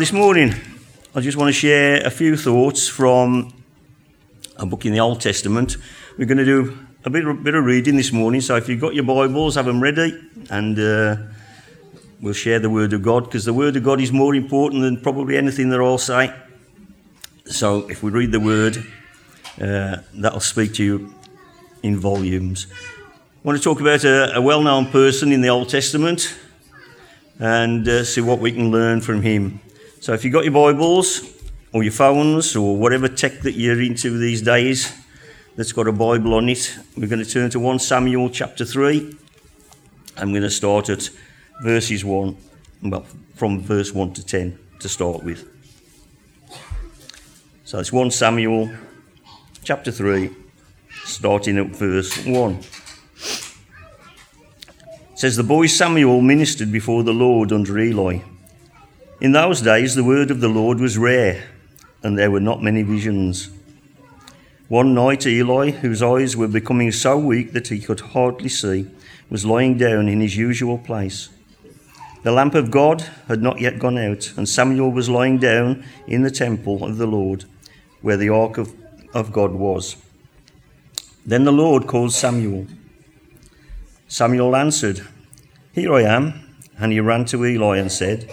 this morning, I just want to share a few thoughts from a book in the Old Testament. We're going to do a bit, a bit of reading this morning, so if you've got your Bibles, have them ready, and uh, we'll share the Word of God, because the Word of God is more important than probably anything that I'll say. So if we read the Word, uh, that'll speak to you in volumes. I want to talk about a, a well known person in the Old Testament and uh, see what we can learn from him. So if you've got your Bibles or your phones or whatever tech that you're into these days that's got a Bible on it, we're going to turn to 1 Samuel chapter 3. I'm going to start at verses 1, well, from verse 1 to 10 to start with. So it's 1 Samuel chapter 3, starting at verse 1 says the boy Samuel ministered before the Lord under Eli. In those days, the word of the Lord was rare, and there were not many visions. One night, Eli, whose eyes were becoming so weak that he could hardly see, was lying down in his usual place. The lamp of God had not yet gone out, and Samuel was lying down in the temple of the Lord, where the ark of, of God was. Then the Lord called Samuel. Samuel answered, Here I am. And he ran to Eli and said,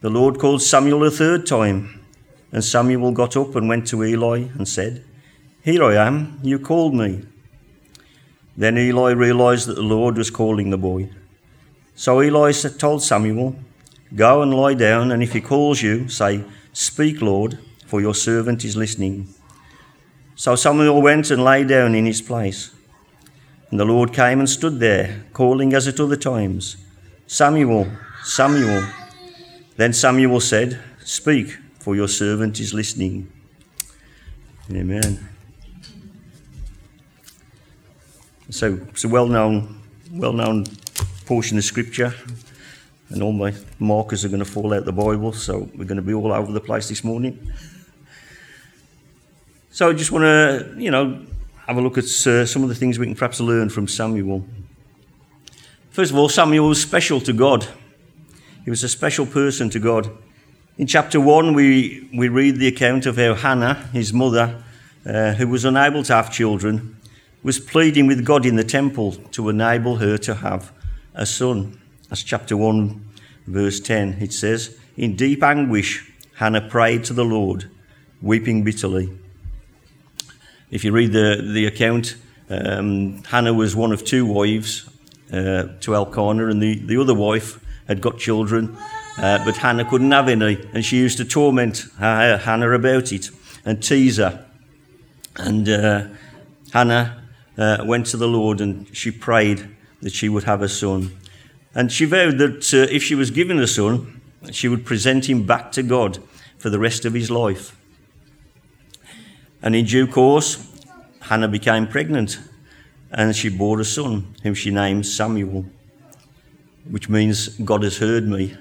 The Lord called Samuel a third time, and Samuel got up and went to Eli and said, Here I am, you called me. Then Eli realized that the Lord was calling the boy. So Eli told Samuel, Go and lie down, and if he calls you, say, Speak, Lord, for your servant is listening. So Samuel went and lay down in his place. And the Lord came and stood there, calling as at other times, Samuel, Samuel. Then Samuel said, Speak, for your servant is listening. Amen. So it's a well-known, well-known portion of scripture, and all my markers are going to fall out the Bible, so we're going to be all over the place this morning. So I just want to, you know, have a look at uh, some of the things we can perhaps learn from Samuel. First of all, Samuel was special to God. He was a special person to God. In chapter 1, we, we read the account of how Hannah, his mother, uh, who was unable to have children, was pleading with God in the temple to enable her to have a son. That's chapter 1, verse 10. It says, In deep anguish, Hannah prayed to the Lord, weeping bitterly. If you read the, the account, um, Hannah was one of two wives uh, to Elkanah, and the, the other wife had got children, uh, but Hannah couldn't have any, and she used to torment Hannah about it and tease her. And uh, Hannah uh, went to the Lord and she prayed that she would have a son. And she vowed that uh, if she was given a son, she would present him back to God for the rest of his life. And in due course, Hannah became pregnant and she bore a son whom she named Samuel, which means God has heard me.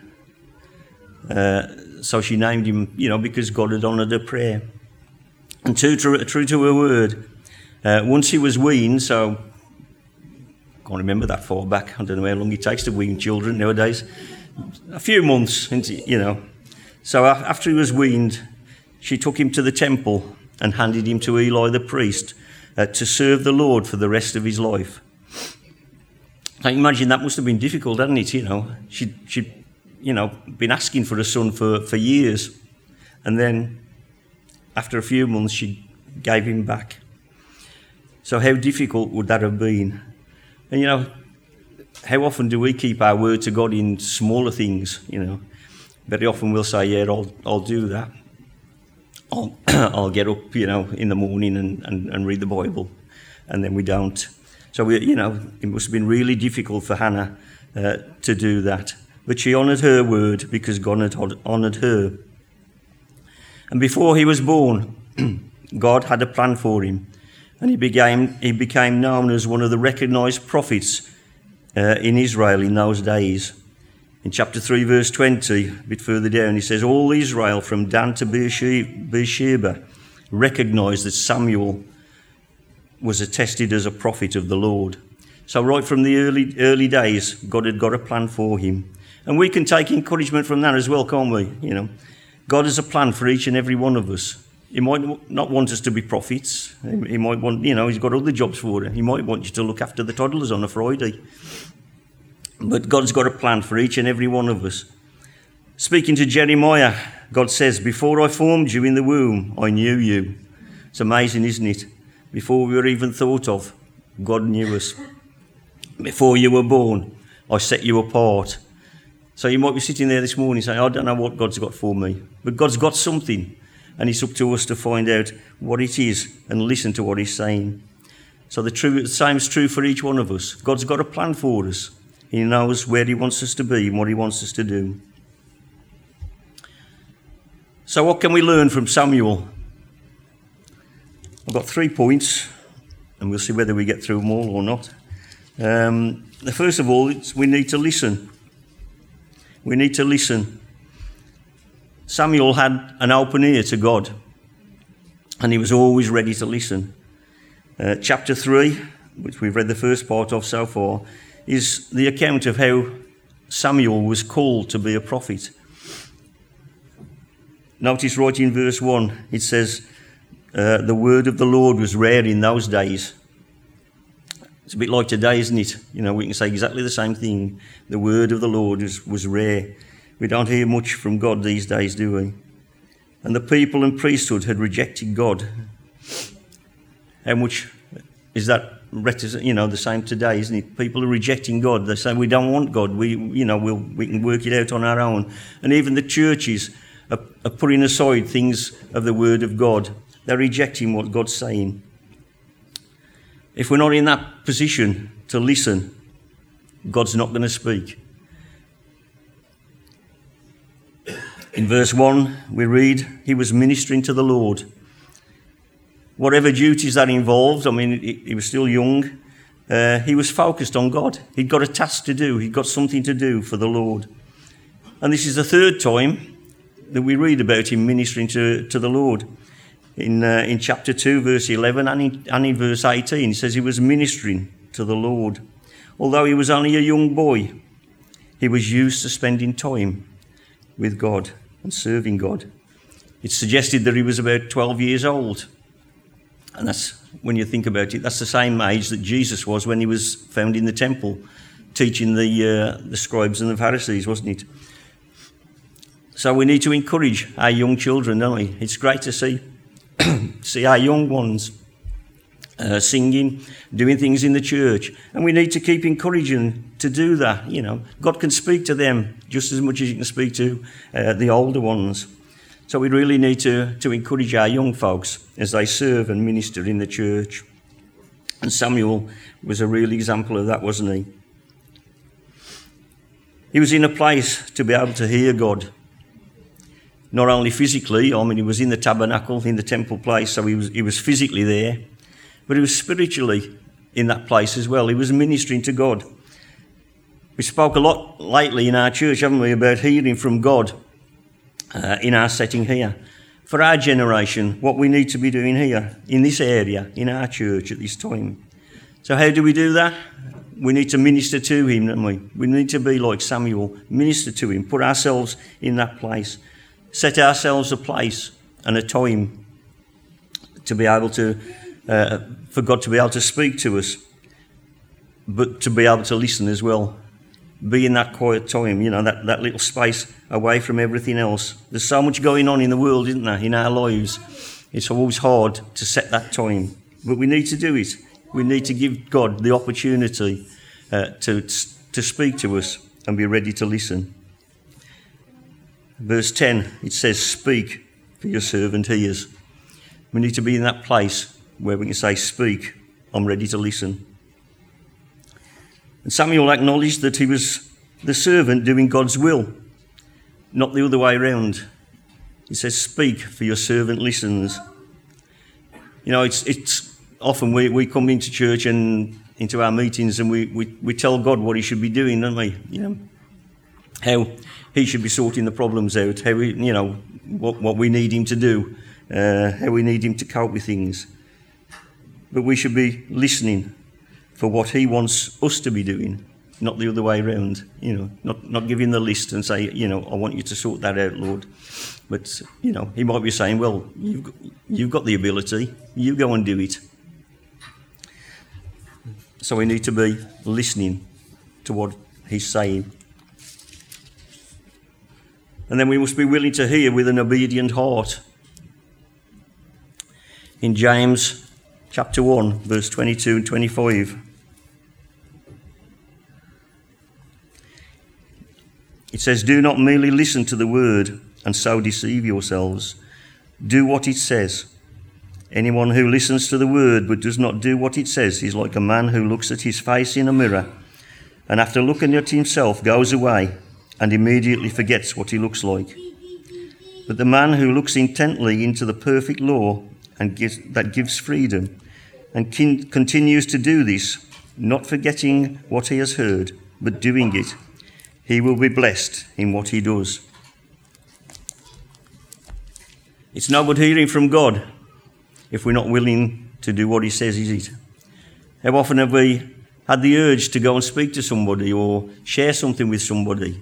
Uh, so she named him, you know, because God had honoured her prayer. And true to, true to her word, uh, once he was weaned, so I can't remember that far back. I don't know how long it takes to wean children nowadays. A few months, you know. So after he was weaned, she took him to the temple and handed him to Eli the priest uh, to serve the Lord for the rest of his life. I imagine that must have been difficult, hadn't it? You know, she'd, she'd you know, been asking for a son for, for years. And then after a few months, she gave him back. So, how difficult would that have been? And, you know, how often do we keep our word to God in smaller things? You know, very often we'll say, Yeah, I'll, I'll do that. I'll, I'll get up, you know, in the morning and, and, and read the Bible, and then we don't. So, we, you know, it must have been really difficult for Hannah uh, to do that. But she honoured her word because God had honoured her. And before he was born, God had a plan for him, and he became, he became known as one of the recognized prophets uh, in Israel in those days. In chapter 3, verse 20, a bit further down, he says, All Israel from Dan to Beersheba recognized that Samuel was attested as a prophet of the Lord. So, right from the early, early days, God had got a plan for him. And we can take encouragement from that as well, can't we? You know, God has a plan for each and every one of us. He might not want us to be prophets. He might want, you know, he's got other jobs for you. He might want you to look after the toddlers on a Friday. But God's got a plan for each and every one of us. Speaking to Jeremiah, God says, Before I formed you in the womb, I knew you. It's amazing, isn't it? Before we were even thought of, God knew us. Before you were born, I set you apart. So you might be sitting there this morning saying, I don't know what God's got for me. But God's got something. And it's up to us to find out what it is and listen to what He's saying. So the, true, the same is true for each one of us. God's got a plan for us. He knows where He wants us to be and what He wants us to do. So, what can we learn from Samuel? I've got three points, and we'll see whether we get through them all or not. Um, first of all, we need to listen. We need to listen. Samuel had an open ear to God, and he was always ready to listen. Uh, chapter 3, which we've read the first part of so far, is the account of how Samuel was called to be a prophet. Notice right in verse 1, it says, uh, The word of the Lord was rare in those days. It's a bit like today, isn't it? You know, we can say exactly the same thing. The word of the Lord was, was rare. We don't hear much from God these days, do we? And the people and priesthood had rejected God. How much is that you know the same today, isn't it? People are rejecting God. They say we don't want God. We you know we'll, we can work it out on our own. And even the churches are, are putting aside things of the Word of God. They're rejecting what God's saying. If we're not in that position to listen, God's not going to speak. In verse 1, we read, He was ministering to the Lord. Whatever duties that involved, I mean, he, was still young, uh, he was focused on God. He'd got a task to do, he'd got something to do for the Lord. And this is the third time that we read about him ministering to, to the Lord. In, uh, in chapter 2, verse 11, and in, and in verse 18, he says he was ministering to the Lord. Although he was only a young boy, he was used to spending time with God and serving God. It's suggested that he was about 12 years old. And that's, when you think about it, that's the same age that Jesus was when he was found in the temple teaching the, uh, the scribes and the Pharisees, wasn't it? So we need to encourage our young children, don't we? It's great to see, see our young ones uh, singing, doing things in the church. And we need to keep encouraging to do that. You know, God can speak to them just as much as He can speak to uh, the older ones. So we really need to, to encourage our young folks as they serve and minister in the church. And Samuel was a real example of that, wasn't he? He was in a place to be able to hear God not only physically, I mean, he was in the tabernacle, in the temple place, so he was, he was physically there, but he was spiritually in that place as well. He was ministering to God. We spoke a lot lately in our church, haven't we, about hearing from God uh, in our setting here. For our generation, what we need to be doing here, in this area, in our church at this time. So, how do we do that? We need to minister to him, don't we? We need to be like Samuel, minister to him, put ourselves in that place set ourselves a place and a time to be able to, uh, for God to be able to speak to us, but to be able to listen as well. Be in that quiet time, you know, that, that little space away from everything else. There's so much going on in the world, isn't there, in our lives? It's always hard to set that time, but we need to do it. We need to give God the opportunity uh, to, to speak to us and be ready to listen. Verse 10, it says, Speak, for your servant hears. We need to be in that place where we can say, Speak, I'm ready to listen. And Samuel acknowledged that he was the servant doing God's will, not the other way around. He says, Speak, for your servant listens. You know, it's, it's often we, we come into church and into our meetings and we, we, we tell God what he should be doing, don't we? You know, how he should be sorting the problems out, how we, you know, what, what we need him to do, uh, how we need him to cope with things. But we should be listening for what he wants us to be doing, not the other way around. You know, not, not giving the list and say, you know, I want you to sort that out, Lord. But, you know, he might be saying, well, you've, you've got the ability, you go and do it. So we need to be listening to what he's saying. And then we must be willing to hear with an obedient heart. In James chapter 1, verse 22 and 25. It says, Do not merely listen to the word and so deceive yourselves. Do what it says. Anyone who listens to the word but does not do what it says is like a man who looks at his face in a mirror and after looking at himself goes away and immediately forgets what he looks like. But the man who looks intently into the perfect law and gives, that gives freedom and kin, continues to do this, not forgetting what he has heard, but doing it, he will be blessed in what he does. It's no good hearing from God if we're not willing to do what he says, is it? How often have we had the urge to go and speak to somebody or share something with somebody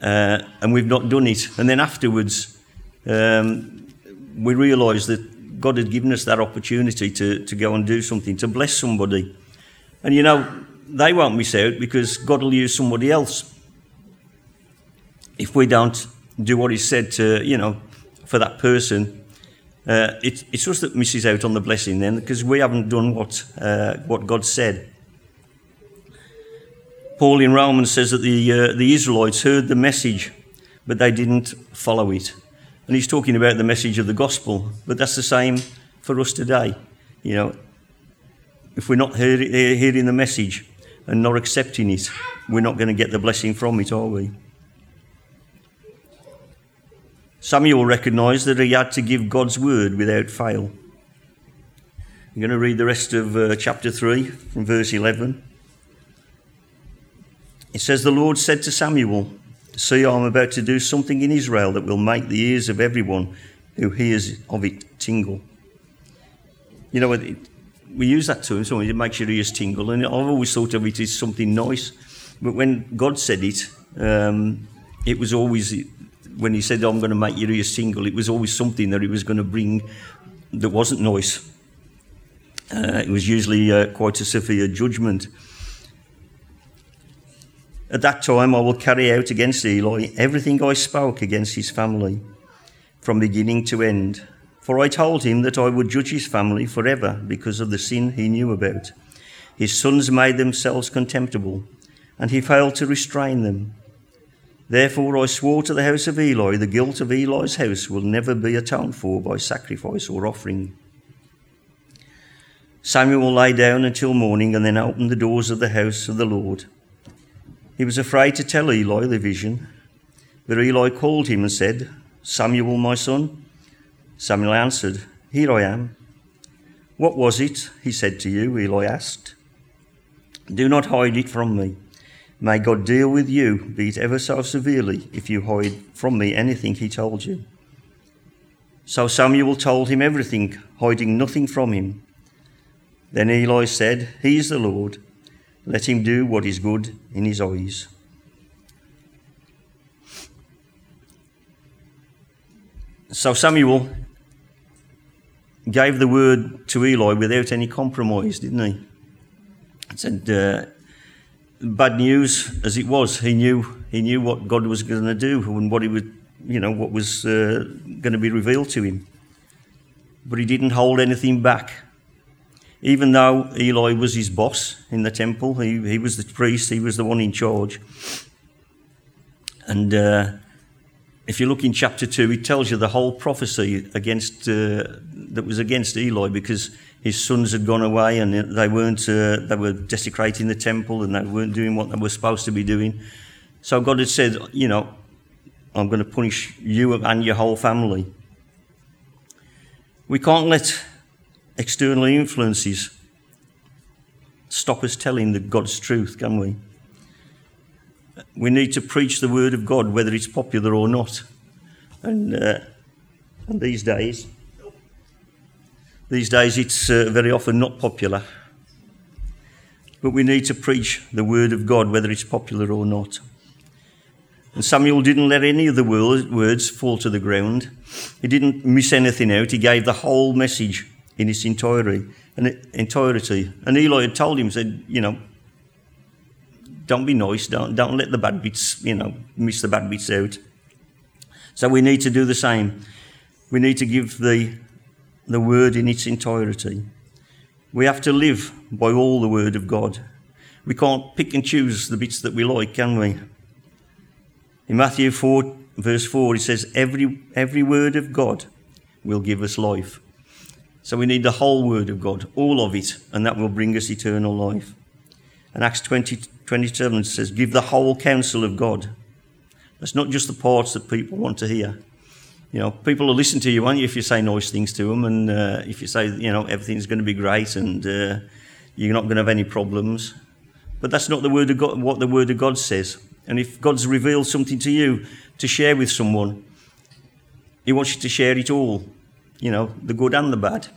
uh, and we've not done it? And then afterwards, um, we realise that God had given us that opportunity to, to go and do something, to bless somebody. And you know, they won't miss out because God will use somebody else. If we don't do what He said to, you know, for that person, uh, it, it's us that misses out on the blessing then because we haven't done what, uh, what God said. Paul in Romans says that the, uh, the Israelites heard the message, but they didn't follow it. And he's talking about the message of the gospel, but that's the same for us today. You know, if we're not hearing the message and not accepting it, we're not going to get the blessing from it, are we? Samuel recognized that he had to give God's word without fail. I'm going to read the rest of uh, chapter 3 from verse 11. It says, The Lord said to Samuel, See, I'm about to do something in Israel that will make the ears of everyone who hears of it tingle. You know, we use that term, so it makes your ears tingle, and I've always thought of it as something nice. But when God said it, um, it was always when he said, I'm going to make your ears tingle, it was always something that he was going to bring that wasn't noise. Uh, it was usually uh, quite a severe judgment. At that time, I will carry out against Eli everything I spoke against his family, from beginning to end. For I told him that I would judge his family forever because of the sin he knew about. His sons made themselves contemptible, and he failed to restrain them. Therefore, I swore to the house of Eli, the guilt of Eli's house will never be atoned for by sacrifice or offering. Samuel lay down until morning and then opened the doors of the house of the Lord. He was afraid to tell Eli the vision, but Eli called him and said, Samuel, my son. Samuel answered, Here I am. What was it he said to you? Eli asked. Do not hide it from me. May God deal with you, be it ever so severely, if you hide from me anything he told you. So Samuel told him everything, hiding nothing from him. Then Eli said, He is the Lord. Let him do what is good in his eyes. So Samuel gave the word to Eli without any compromise, didn't he? He said, uh, bad news as it was, he knew he knew what God was going to do and what he would, you know, what was uh, going to be revealed to him. But he didn't hold anything back. Even though Eli was his boss in the temple, he, he was the priest, he was the one in charge. And uh, if you look in chapter 2, it tells you the whole prophecy against uh, that was against Eli because his sons had gone away and they weren't, uh, they were desecrating the temple and they weren't doing what they were supposed to be doing. So God had said, you know, I'm going to punish you and your whole family. We can't let external influences stop us telling the God's truth, can we? We need to preach the word of God, whether it's popular or not. And, uh, and these days, these days it's uh, very often not popular. But we need to preach the word of God, whether it's popular or not. And Samuel didn't let any of the words fall to the ground. He didn't miss anything out. He gave the whole message in its entirety. And entirety. And Eli had told him, said, you know, don't be nice. Don't don't let the bad bits, you know, miss the bad bits out. So we need to do the same. We need to give the the word in its entirety. We have to live by all the word of God. We can't pick and choose the bits that we like, can we? In Matthew 4, verse 4, it says, Every, every word of God will give us life. So we need the whole word of God, all of it, and that will bring us eternal life. And Acts 20, 27 says, Give the whole counsel of God. That's not just the parts that people want to hear. You know, people will listen to you, won't you, if you say nice things to them, and uh, if you say, you know, everything's going to be great and uh, you're not going to have any problems. But that's not the word of God, what the word of God says. And if God's revealed something to you to share with someone, He wants you to share it all, you know, the good and the bad.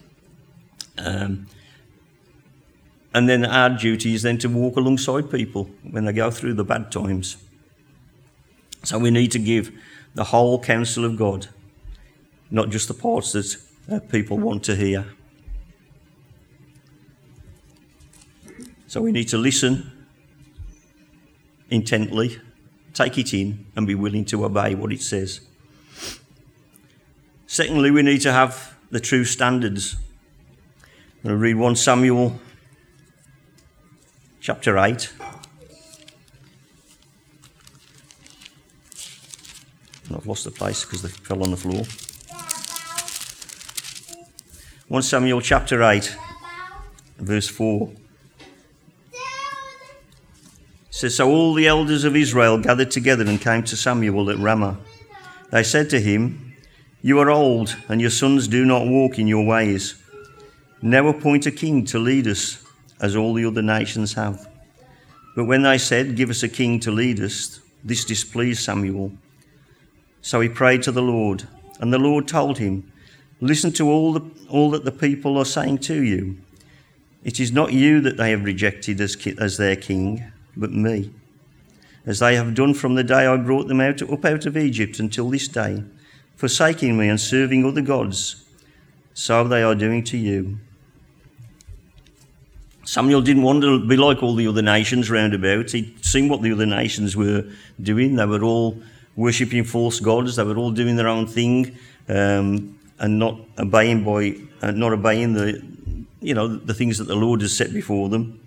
Um, and then our duty is then to walk alongside people when they go through the bad times. So we need to give the whole counsel of God, not just the parts that uh, people want to hear. So we need to listen intently, take it in, and be willing to obey what it says. Secondly, we need to have the true standards. I'm going to read 1 Samuel chapter 8. I've lost the place because they fell on the floor. 1 Samuel chapter 8, verse 4. says, So all the elders of Israel gathered together and came to Samuel at Ramah. They said to him, You are old, and your sons do not walk in your ways. Now appoint a king to lead us, as all the other nations have. But when they said, Give us a king to lead us, this displeased Samuel. So he prayed to the Lord, and the Lord told him, Listen to all, the, all that the people are saying to you. It is not you that they have rejected as, as their king but me, as they have done from the day I brought them out up out of Egypt until this day, forsaking me and serving other gods. So they are doing to you. Samuel didn't want to be like all the other nations round about. He'd seen what the other nations were doing. They were all worshipping false gods. They were all doing their own thing um, and not obeying by uh, not obeying the you know the things that the Lord has set before them.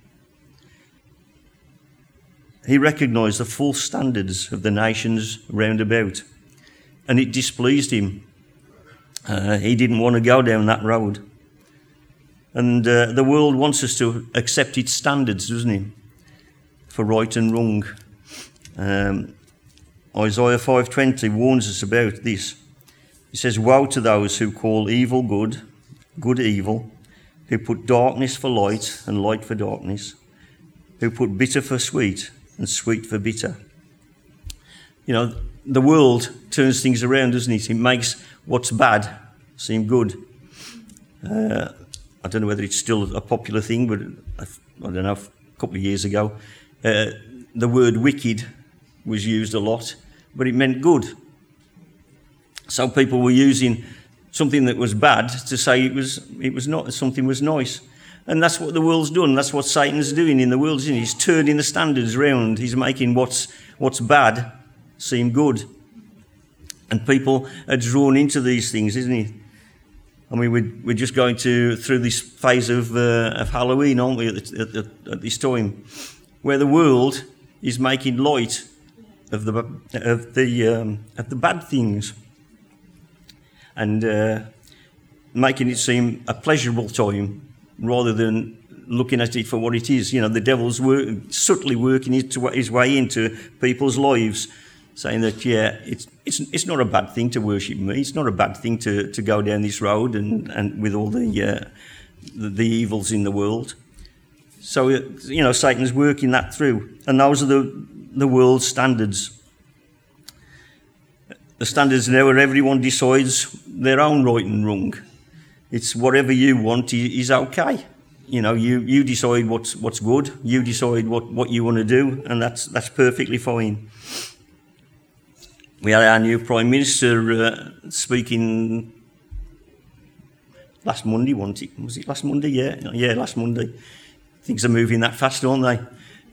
He recognised the false standards of the nations round about, and it displeased him. Uh, he didn't want to go down that road. And uh, the world wants us to accept its standards, doesn't it? For right and wrong. Um, Isaiah 5:20 warns us about this. He says, "Woe to those who call evil good, good evil, who put darkness for light and light for darkness, who put bitter for sweet and sweet for bitter. You know, the world turns things around, doesn't it? It makes what's bad seem good. Uh, I don't know whether it's still a popular thing, but I don't know, a couple of years ago, uh, the word wicked was used a lot, but it meant good. So people were using something that was bad to say it was, it was not, something was nice. And that's what the world's done. That's what Satan's doing in the world. He? He's turning the standards round. He's making what's, what's bad seem good. And people are drawn into these things, isn't it? I mean, we're, we're just going to through this phase of, uh, of Halloween, aren't we, at, at, at, this time, where the world is making light of the, of the, um, of the bad things and uh, making it seem a pleasurable time rather than looking at it for what it is. You know, the devil's work, subtly working his way into people's lives saying that, yeah, it's, it's, it's not a bad thing to worship me. It's not a bad thing to, to go down this road and, and with all the, uh, the, the evils in the world. So, you know, Satan's working that through. And those are the, the world's standards. The standards now where everyone decides their own right and wrong. It's whatever you want is okay. You know, you, you decide what's, what's good, you decide what, what you want to do, and that's, that's perfectly fine. We had our new Prime Minister uh, speaking last Monday, wasn't it? Was it last Monday? Yeah, yeah, last Monday. Things are moving that fast, aren't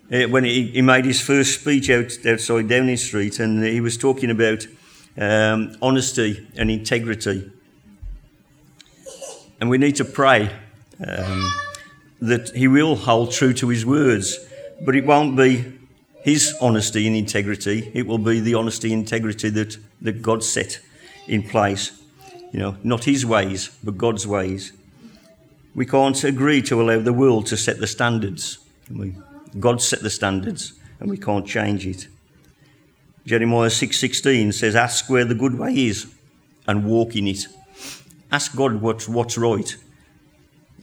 they? Uh, when he, he, made his first speech out, outside Downing Street, and he was talking about um, honesty and integrity. And we need to pray um, that he will hold true to his words, but it won't be his honesty and integrity, it will be the honesty and integrity that, that God set in place. You know, not his ways, but God's ways. We can't agree to allow the world to set the standards. We, God set the standards, and we can't change it. Jeremiah 6:16 says, "Ask where the good way is, and walk in it." Ask God what's what's right.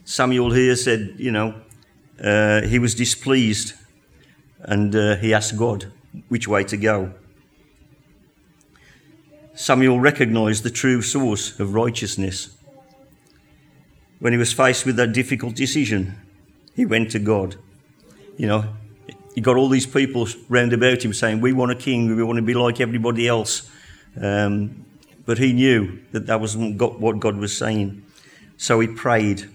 Samuel here said, you know, uh, he was displeased and uh, he asked God which way to go. Samuel recognized the true source of righteousness. When he was faced with that difficult decision, he went to God. You know, he got all these people round about him saying, We want a king, we want to be like everybody else. Um, but he knew that that wasn't what God was saying. So he prayed.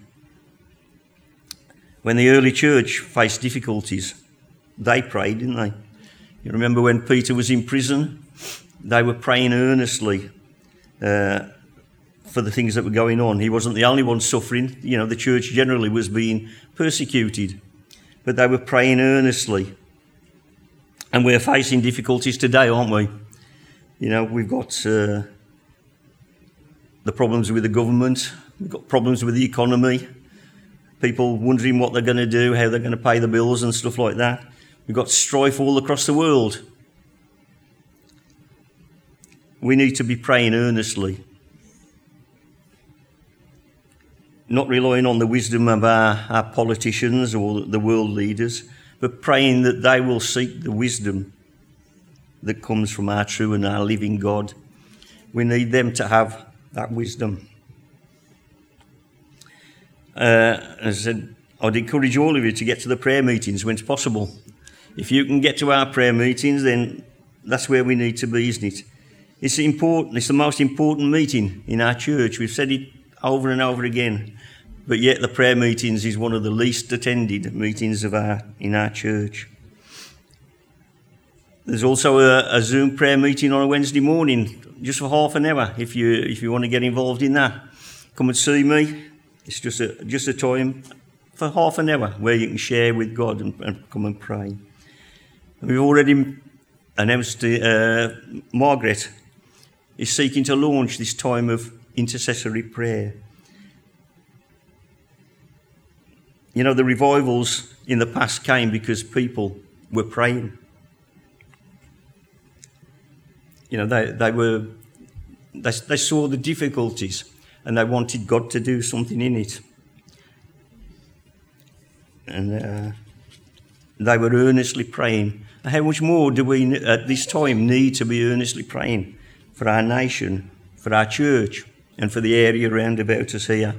When the early church faced difficulties, they prayed, didn't they? You remember when Peter was in prison? They were praying earnestly uh, for the things that were going on. He wasn't the only one suffering. You know, the church generally was being persecuted, but they were praying earnestly. And we're facing difficulties today, aren't we? You know, we've got uh, the problems with the government, we've got problems with the economy, people wondering what they're going to do, how they're going to pay the bills, and stuff like that. We've got strife all across the world. We need to be praying earnestly, not relying on the wisdom of our, our politicians or the world leaders, but praying that they will seek the wisdom that comes from our true and our living God. We need them to have that wisdom. Uh, as I said, I'd encourage all of you to get to the prayer meetings when it's possible. If you can get to our prayer meetings, then that's where we need to be, isn't it? It's important. It's the most important meeting in our church. We've said it over and over again, but yet the prayer meetings is one of the least attended meetings of our in our church. There's also a, a Zoom prayer meeting on a Wednesday morning, just for half an hour. If you if you want to get involved in that, come and see me. It's just a just a time for half an hour where you can share with God and, and come and pray. We've already announced uh, Margaret is seeking to launch this time of intercessory prayer. You know, the revivals in the past came because people were praying. You know, they, they were, they, they saw the difficulties and they wanted God to do something in it. And uh, they were earnestly praying how much more do we at this time need to be earnestly praying for our nation, for our church, and for the area around about us here?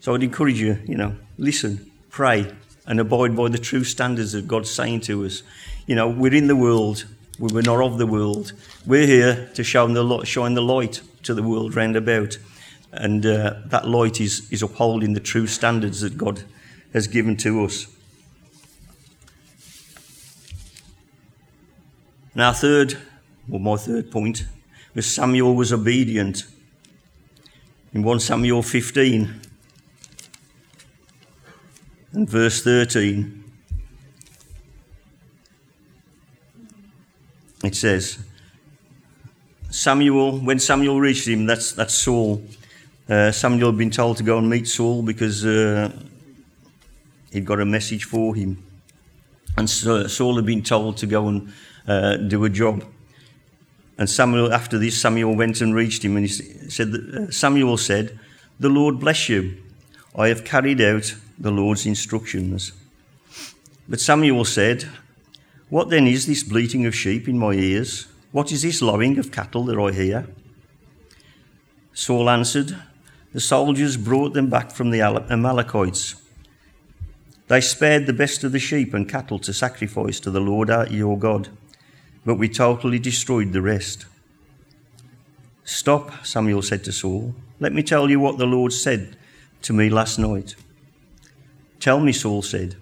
So I'd encourage you, you know, listen, pray, and abide by the true standards that God's saying to us. You know, we're in the world, we were not of the world. We're here to shine the, shine the light to the world round about. And uh, that light is, is upholding the true standards that God has given to us. And our third, well, my third point, was Samuel was obedient. In 1 Samuel 15 and verse 13, it says, Samuel, when Samuel reached him, that's, that's Saul. Uh, Samuel had been told to go and meet Saul because uh, he'd got a message for him. And Saul had been told to go and uh, do a job. And Samuel, after this, Samuel went and reached him, and he said, uh, Samuel said, The Lord bless you. I have carried out the Lord's instructions. But Samuel said, What then is this bleating of sheep in my ears? What is this lowing of cattle that I hear? Saul answered, The soldiers brought them back from the Amalekites. They spared the best of the sheep and cattle to sacrifice to the Lord our, your God, but we totally destroyed the rest. Stop, Samuel said to Saul. Let me tell you what the Lord said to me last night. Tell me, Saul said.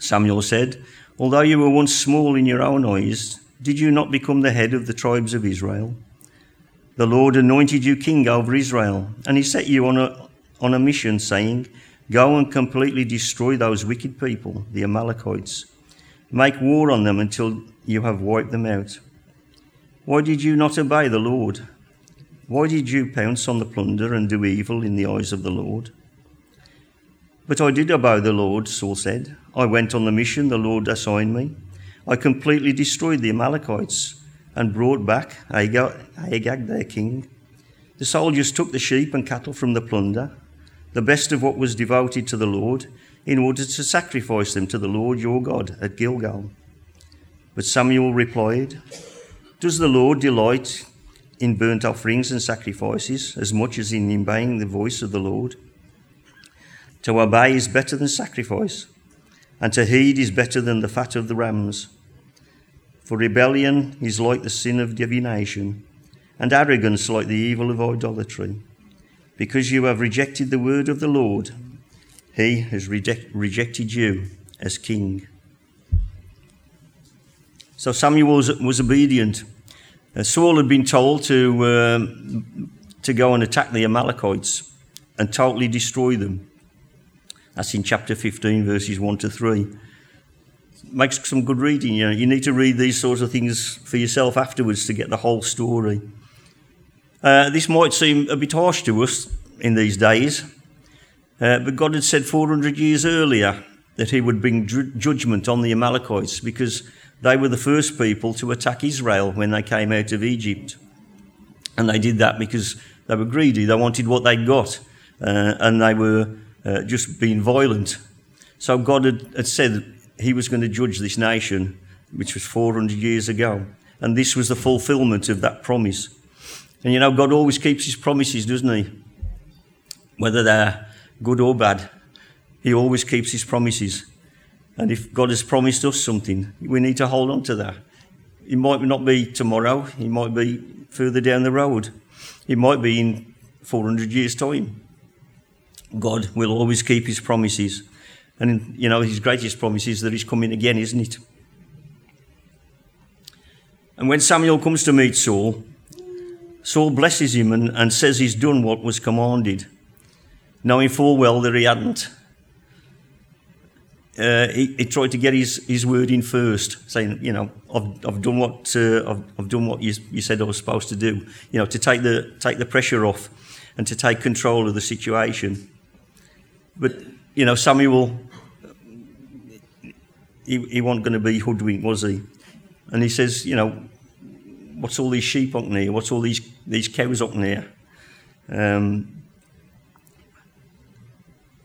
Samuel said, Although you were once small in your own eyes, did you not become the head of the tribes of Israel? The Lord anointed you king over Israel, and he set you on a, on a mission, saying, Go and completely destroy those wicked people, the Amalekites. Make war on them until you have wiped them out. Why did you not obey the Lord? Why did you pounce on the plunder and do evil in the eyes of the Lord? But I did obey the Lord, Saul said. I went on the mission the Lord assigned me. I completely destroyed the Amalekites and brought back Agag, their king. The soldiers took the sheep and cattle from the plunder, the best of what was devoted to the Lord, in order to sacrifice them to the Lord your God at Gilgal. But Samuel replied, Does the Lord delight in burnt offerings and sacrifices as much as in obeying the voice of the Lord? To obey is better than sacrifice, and to heed is better than the fat of the rams. For rebellion is like the sin of divination, and arrogance like the evil of idolatry. Because you have rejected the word of the Lord, he has reject, rejected you as king. So Samuel was, was obedient. Uh, Saul had been told to, um, to go and attack the Amalekites and totally destroy them. That's in chapter 15, verses 1 to 3. Makes some good reading. You know, you need to read these sorts of things for yourself afterwards to get the whole story. Uh, this might seem a bit harsh to us in these days, uh, but God had said 400 years earlier that He would bring ju- judgment on the Amalekites because they were the first people to attack Israel when they came out of Egypt. And they did that because they were greedy, they wanted what they got, uh, and they were uh, just being violent. So God had, had said he was going to judge this nation, which was 400 years ago. And this was the fulfillment of that promise. And you know, God always keeps his promises, doesn't he? Whether they're good or bad, he always keeps his promises. And if God has promised us something, we need to hold on to that. It might not be tomorrow, it might be further down the road, it might be in 400 years' time. God will always keep his promises. And, you know, his greatest promise is that he's coming again, isn't it? And when Samuel comes to meet Saul, Saul blesses him and, and says he's done what was commanded, knowing full well that he hadn't. Uh, he, he, tried to get his, his word in first, saying, you know, I've, I've done what uh, I've, I've, done what you, you said I was supposed to do, you know, to take the take the pressure off and to take control of the situation. But, you know, Samuel, he, he wasn't going to be hoodwinked, was he? And he says, you know, what's all these sheep up there? What's all these, these cows up there? Um,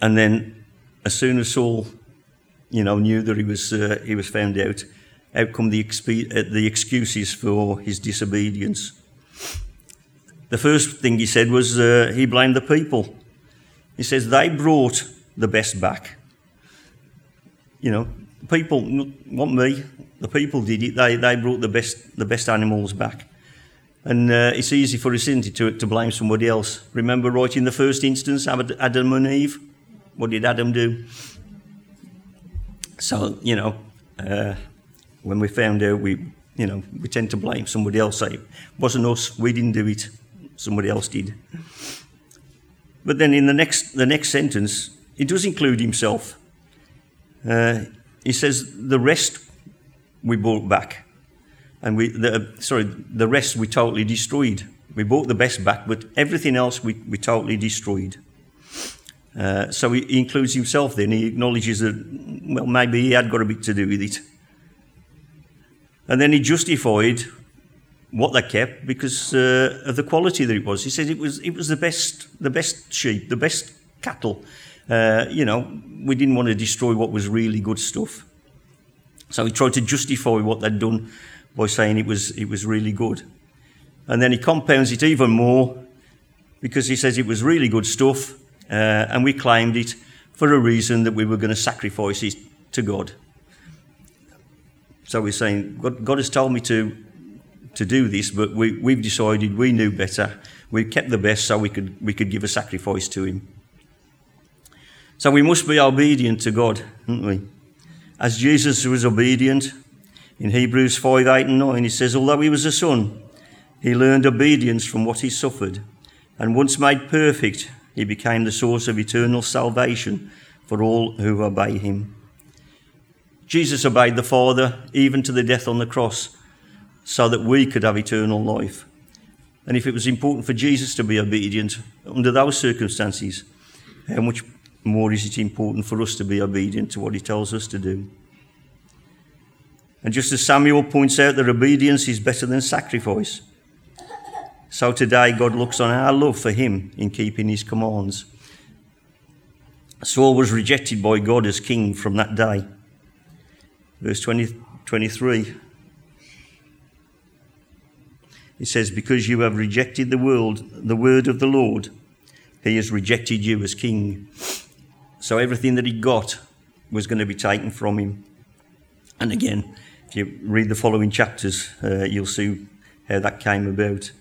and then, as soon as Saul, you know, knew that he was uh, he was found out, out come the, expe- uh, the excuses for his disobedience. The first thing he said was uh, he blamed the people. He says they brought the best back. You know, people, not me, the people did it. They, they brought the best, the best animals back. And uh, it's easy for us, isn't it, to, to blame somebody else. Remember right in the first instance, Adam and Eve? What did Adam do? So, you know, uh, when we found out, we, you know, we tend to blame somebody else. It wasn't us, we didn't do it, somebody else did. But then in the next, the next sentence, he does include himself. Uh, he says, the rest we brought back. And we, the, sorry, the rest we totally destroyed. We brought the best back, but everything else we, we totally destroyed. Uh, so he includes himself then. He acknowledges that, well, maybe he had got a bit to do with it. And then he justified what they kept because uh, of the quality that it was. He said it was it was the best the best sheep, the best cattle. Uh, you know, we didn't want to destroy what was really good stuff. So he tried to justify what they'd done by saying it was it was really good. And then he compounds it even more because he says it was really good stuff, uh, and we claimed it for a reason that we were going to sacrifice it to God. So we're saying, God, God has told me to, to do this, but we, we've decided we knew better. We kept the best so we could, we could give a sacrifice to Him. So we must be obedient to God, aren't we? As Jesus was obedient, in Hebrews 5 8 and 9, he says, Although he was a son, he learned obedience from what he suffered, and once made perfect, he became the source of eternal salvation for all who obey him. Jesus obeyed the Father even to the death on the cross so that we could have eternal life. And if it was important for Jesus to be obedient under those circumstances, how much more is it important for us to be obedient to what he tells us to do? And just as Samuel points out that obedience is better than sacrifice, so today God looks on our love for him in keeping his commands. Saul was rejected by God as king from that day. Verse 20, 23. It says, Because you have rejected the world, the word of the Lord, he has rejected you as king. So everything that he got was going to be taken from him. And again, if you read the following chapters, uh, you'll see how that came about.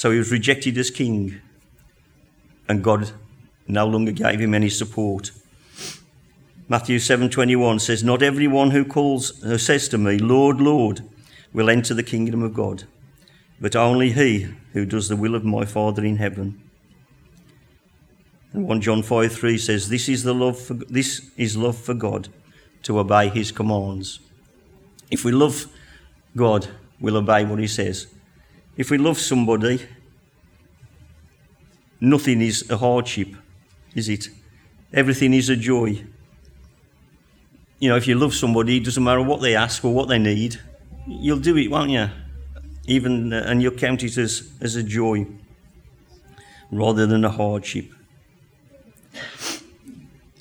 So he was rejected as king, and God no longer gave him any support. Matthew 7:21 says, "Not everyone who calls who says to me, Lord, Lord, will enter the kingdom of God, but only he who does the will of my Father in heaven." And 1 John 5 3 says, This is the love for, this is love for God, to obey his commands. If we love God, we'll obey what he says. If we love somebody, nothing is a hardship, is it? Everything is a joy. You know, if you love somebody, it doesn't matter what they ask or what they need, you'll do it, won't you? Even uh, and you'll count it as, as a joy rather than a hardship.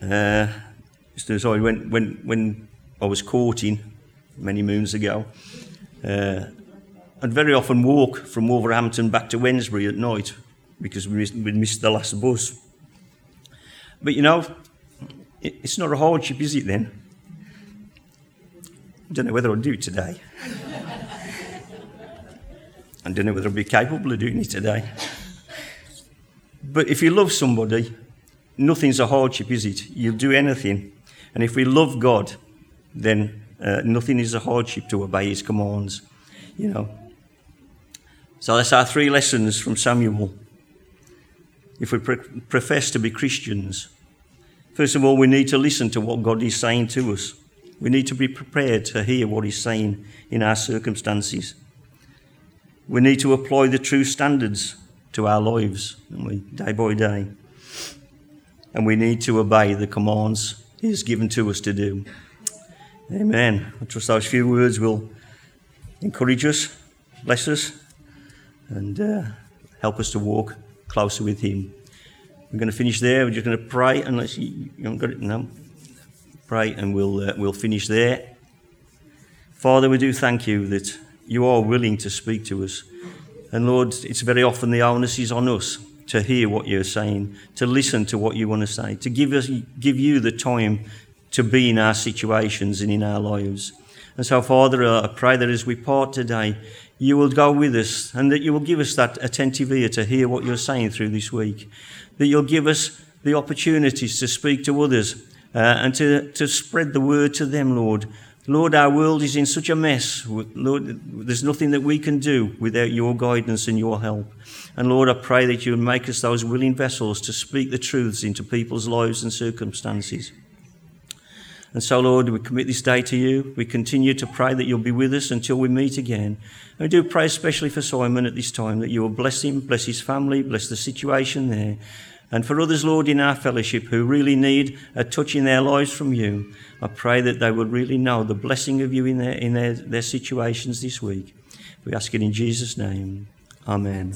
Uh, sorry, when, when, when I was courting many moons ago, uh, I'd very often walk from Wolverhampton back to Wednesbury at night because we missed the last bus. But you know, it's not a hardship, is it then? I don't know whether I'll do it today. I don't know whether I'll be capable of doing it today. But if you love somebody, nothing's a hardship, is it? You'll do anything. And if we love God, then uh, nothing is a hardship to obey his commands, you know. So that's our three lessons from Samuel. If we pre- profess to be Christians, first of all, we need to listen to what God is saying to us. We need to be prepared to hear what He's saying in our circumstances. We need to apply the true standards to our lives, we, day by day. And we need to obey the commands He has given to us to do. Amen. I trust those few words will encourage us, bless us, and uh, help us to walk closer with Him. We're going to finish there. We're just going to pray, unless you, you haven't got it. No, pray, and we'll uh, we'll finish there. Father, we do thank you that you are willing to speak to us, and Lord, it's very often the onus is on us to hear what you're saying, to listen to what you want to say, to give us give you the time to be in our situations and in our lives. And so, Father, I pray that as we part today, you will go with us and that you will give us that attentive ear to hear what you're saying through this week. That you'll give us the opportunities to speak to others uh, and to, to spread the word to them, Lord. Lord, our world is in such a mess. Lord, there's nothing that we can do without your guidance and your help. And Lord, I pray that you would make us those willing vessels to speak the truths into people's lives and circumstances. And so, Lord, we commit this day to you. We continue to pray that you'll be with us until we meet again. And we do pray especially for Simon at this time that you will bless him, bless his family, bless the situation there. And for others, Lord, in our fellowship who really need a touch in their lives from you, I pray that they will really know the blessing of you in their, in their, their situations this week. We ask it in Jesus' name. Amen.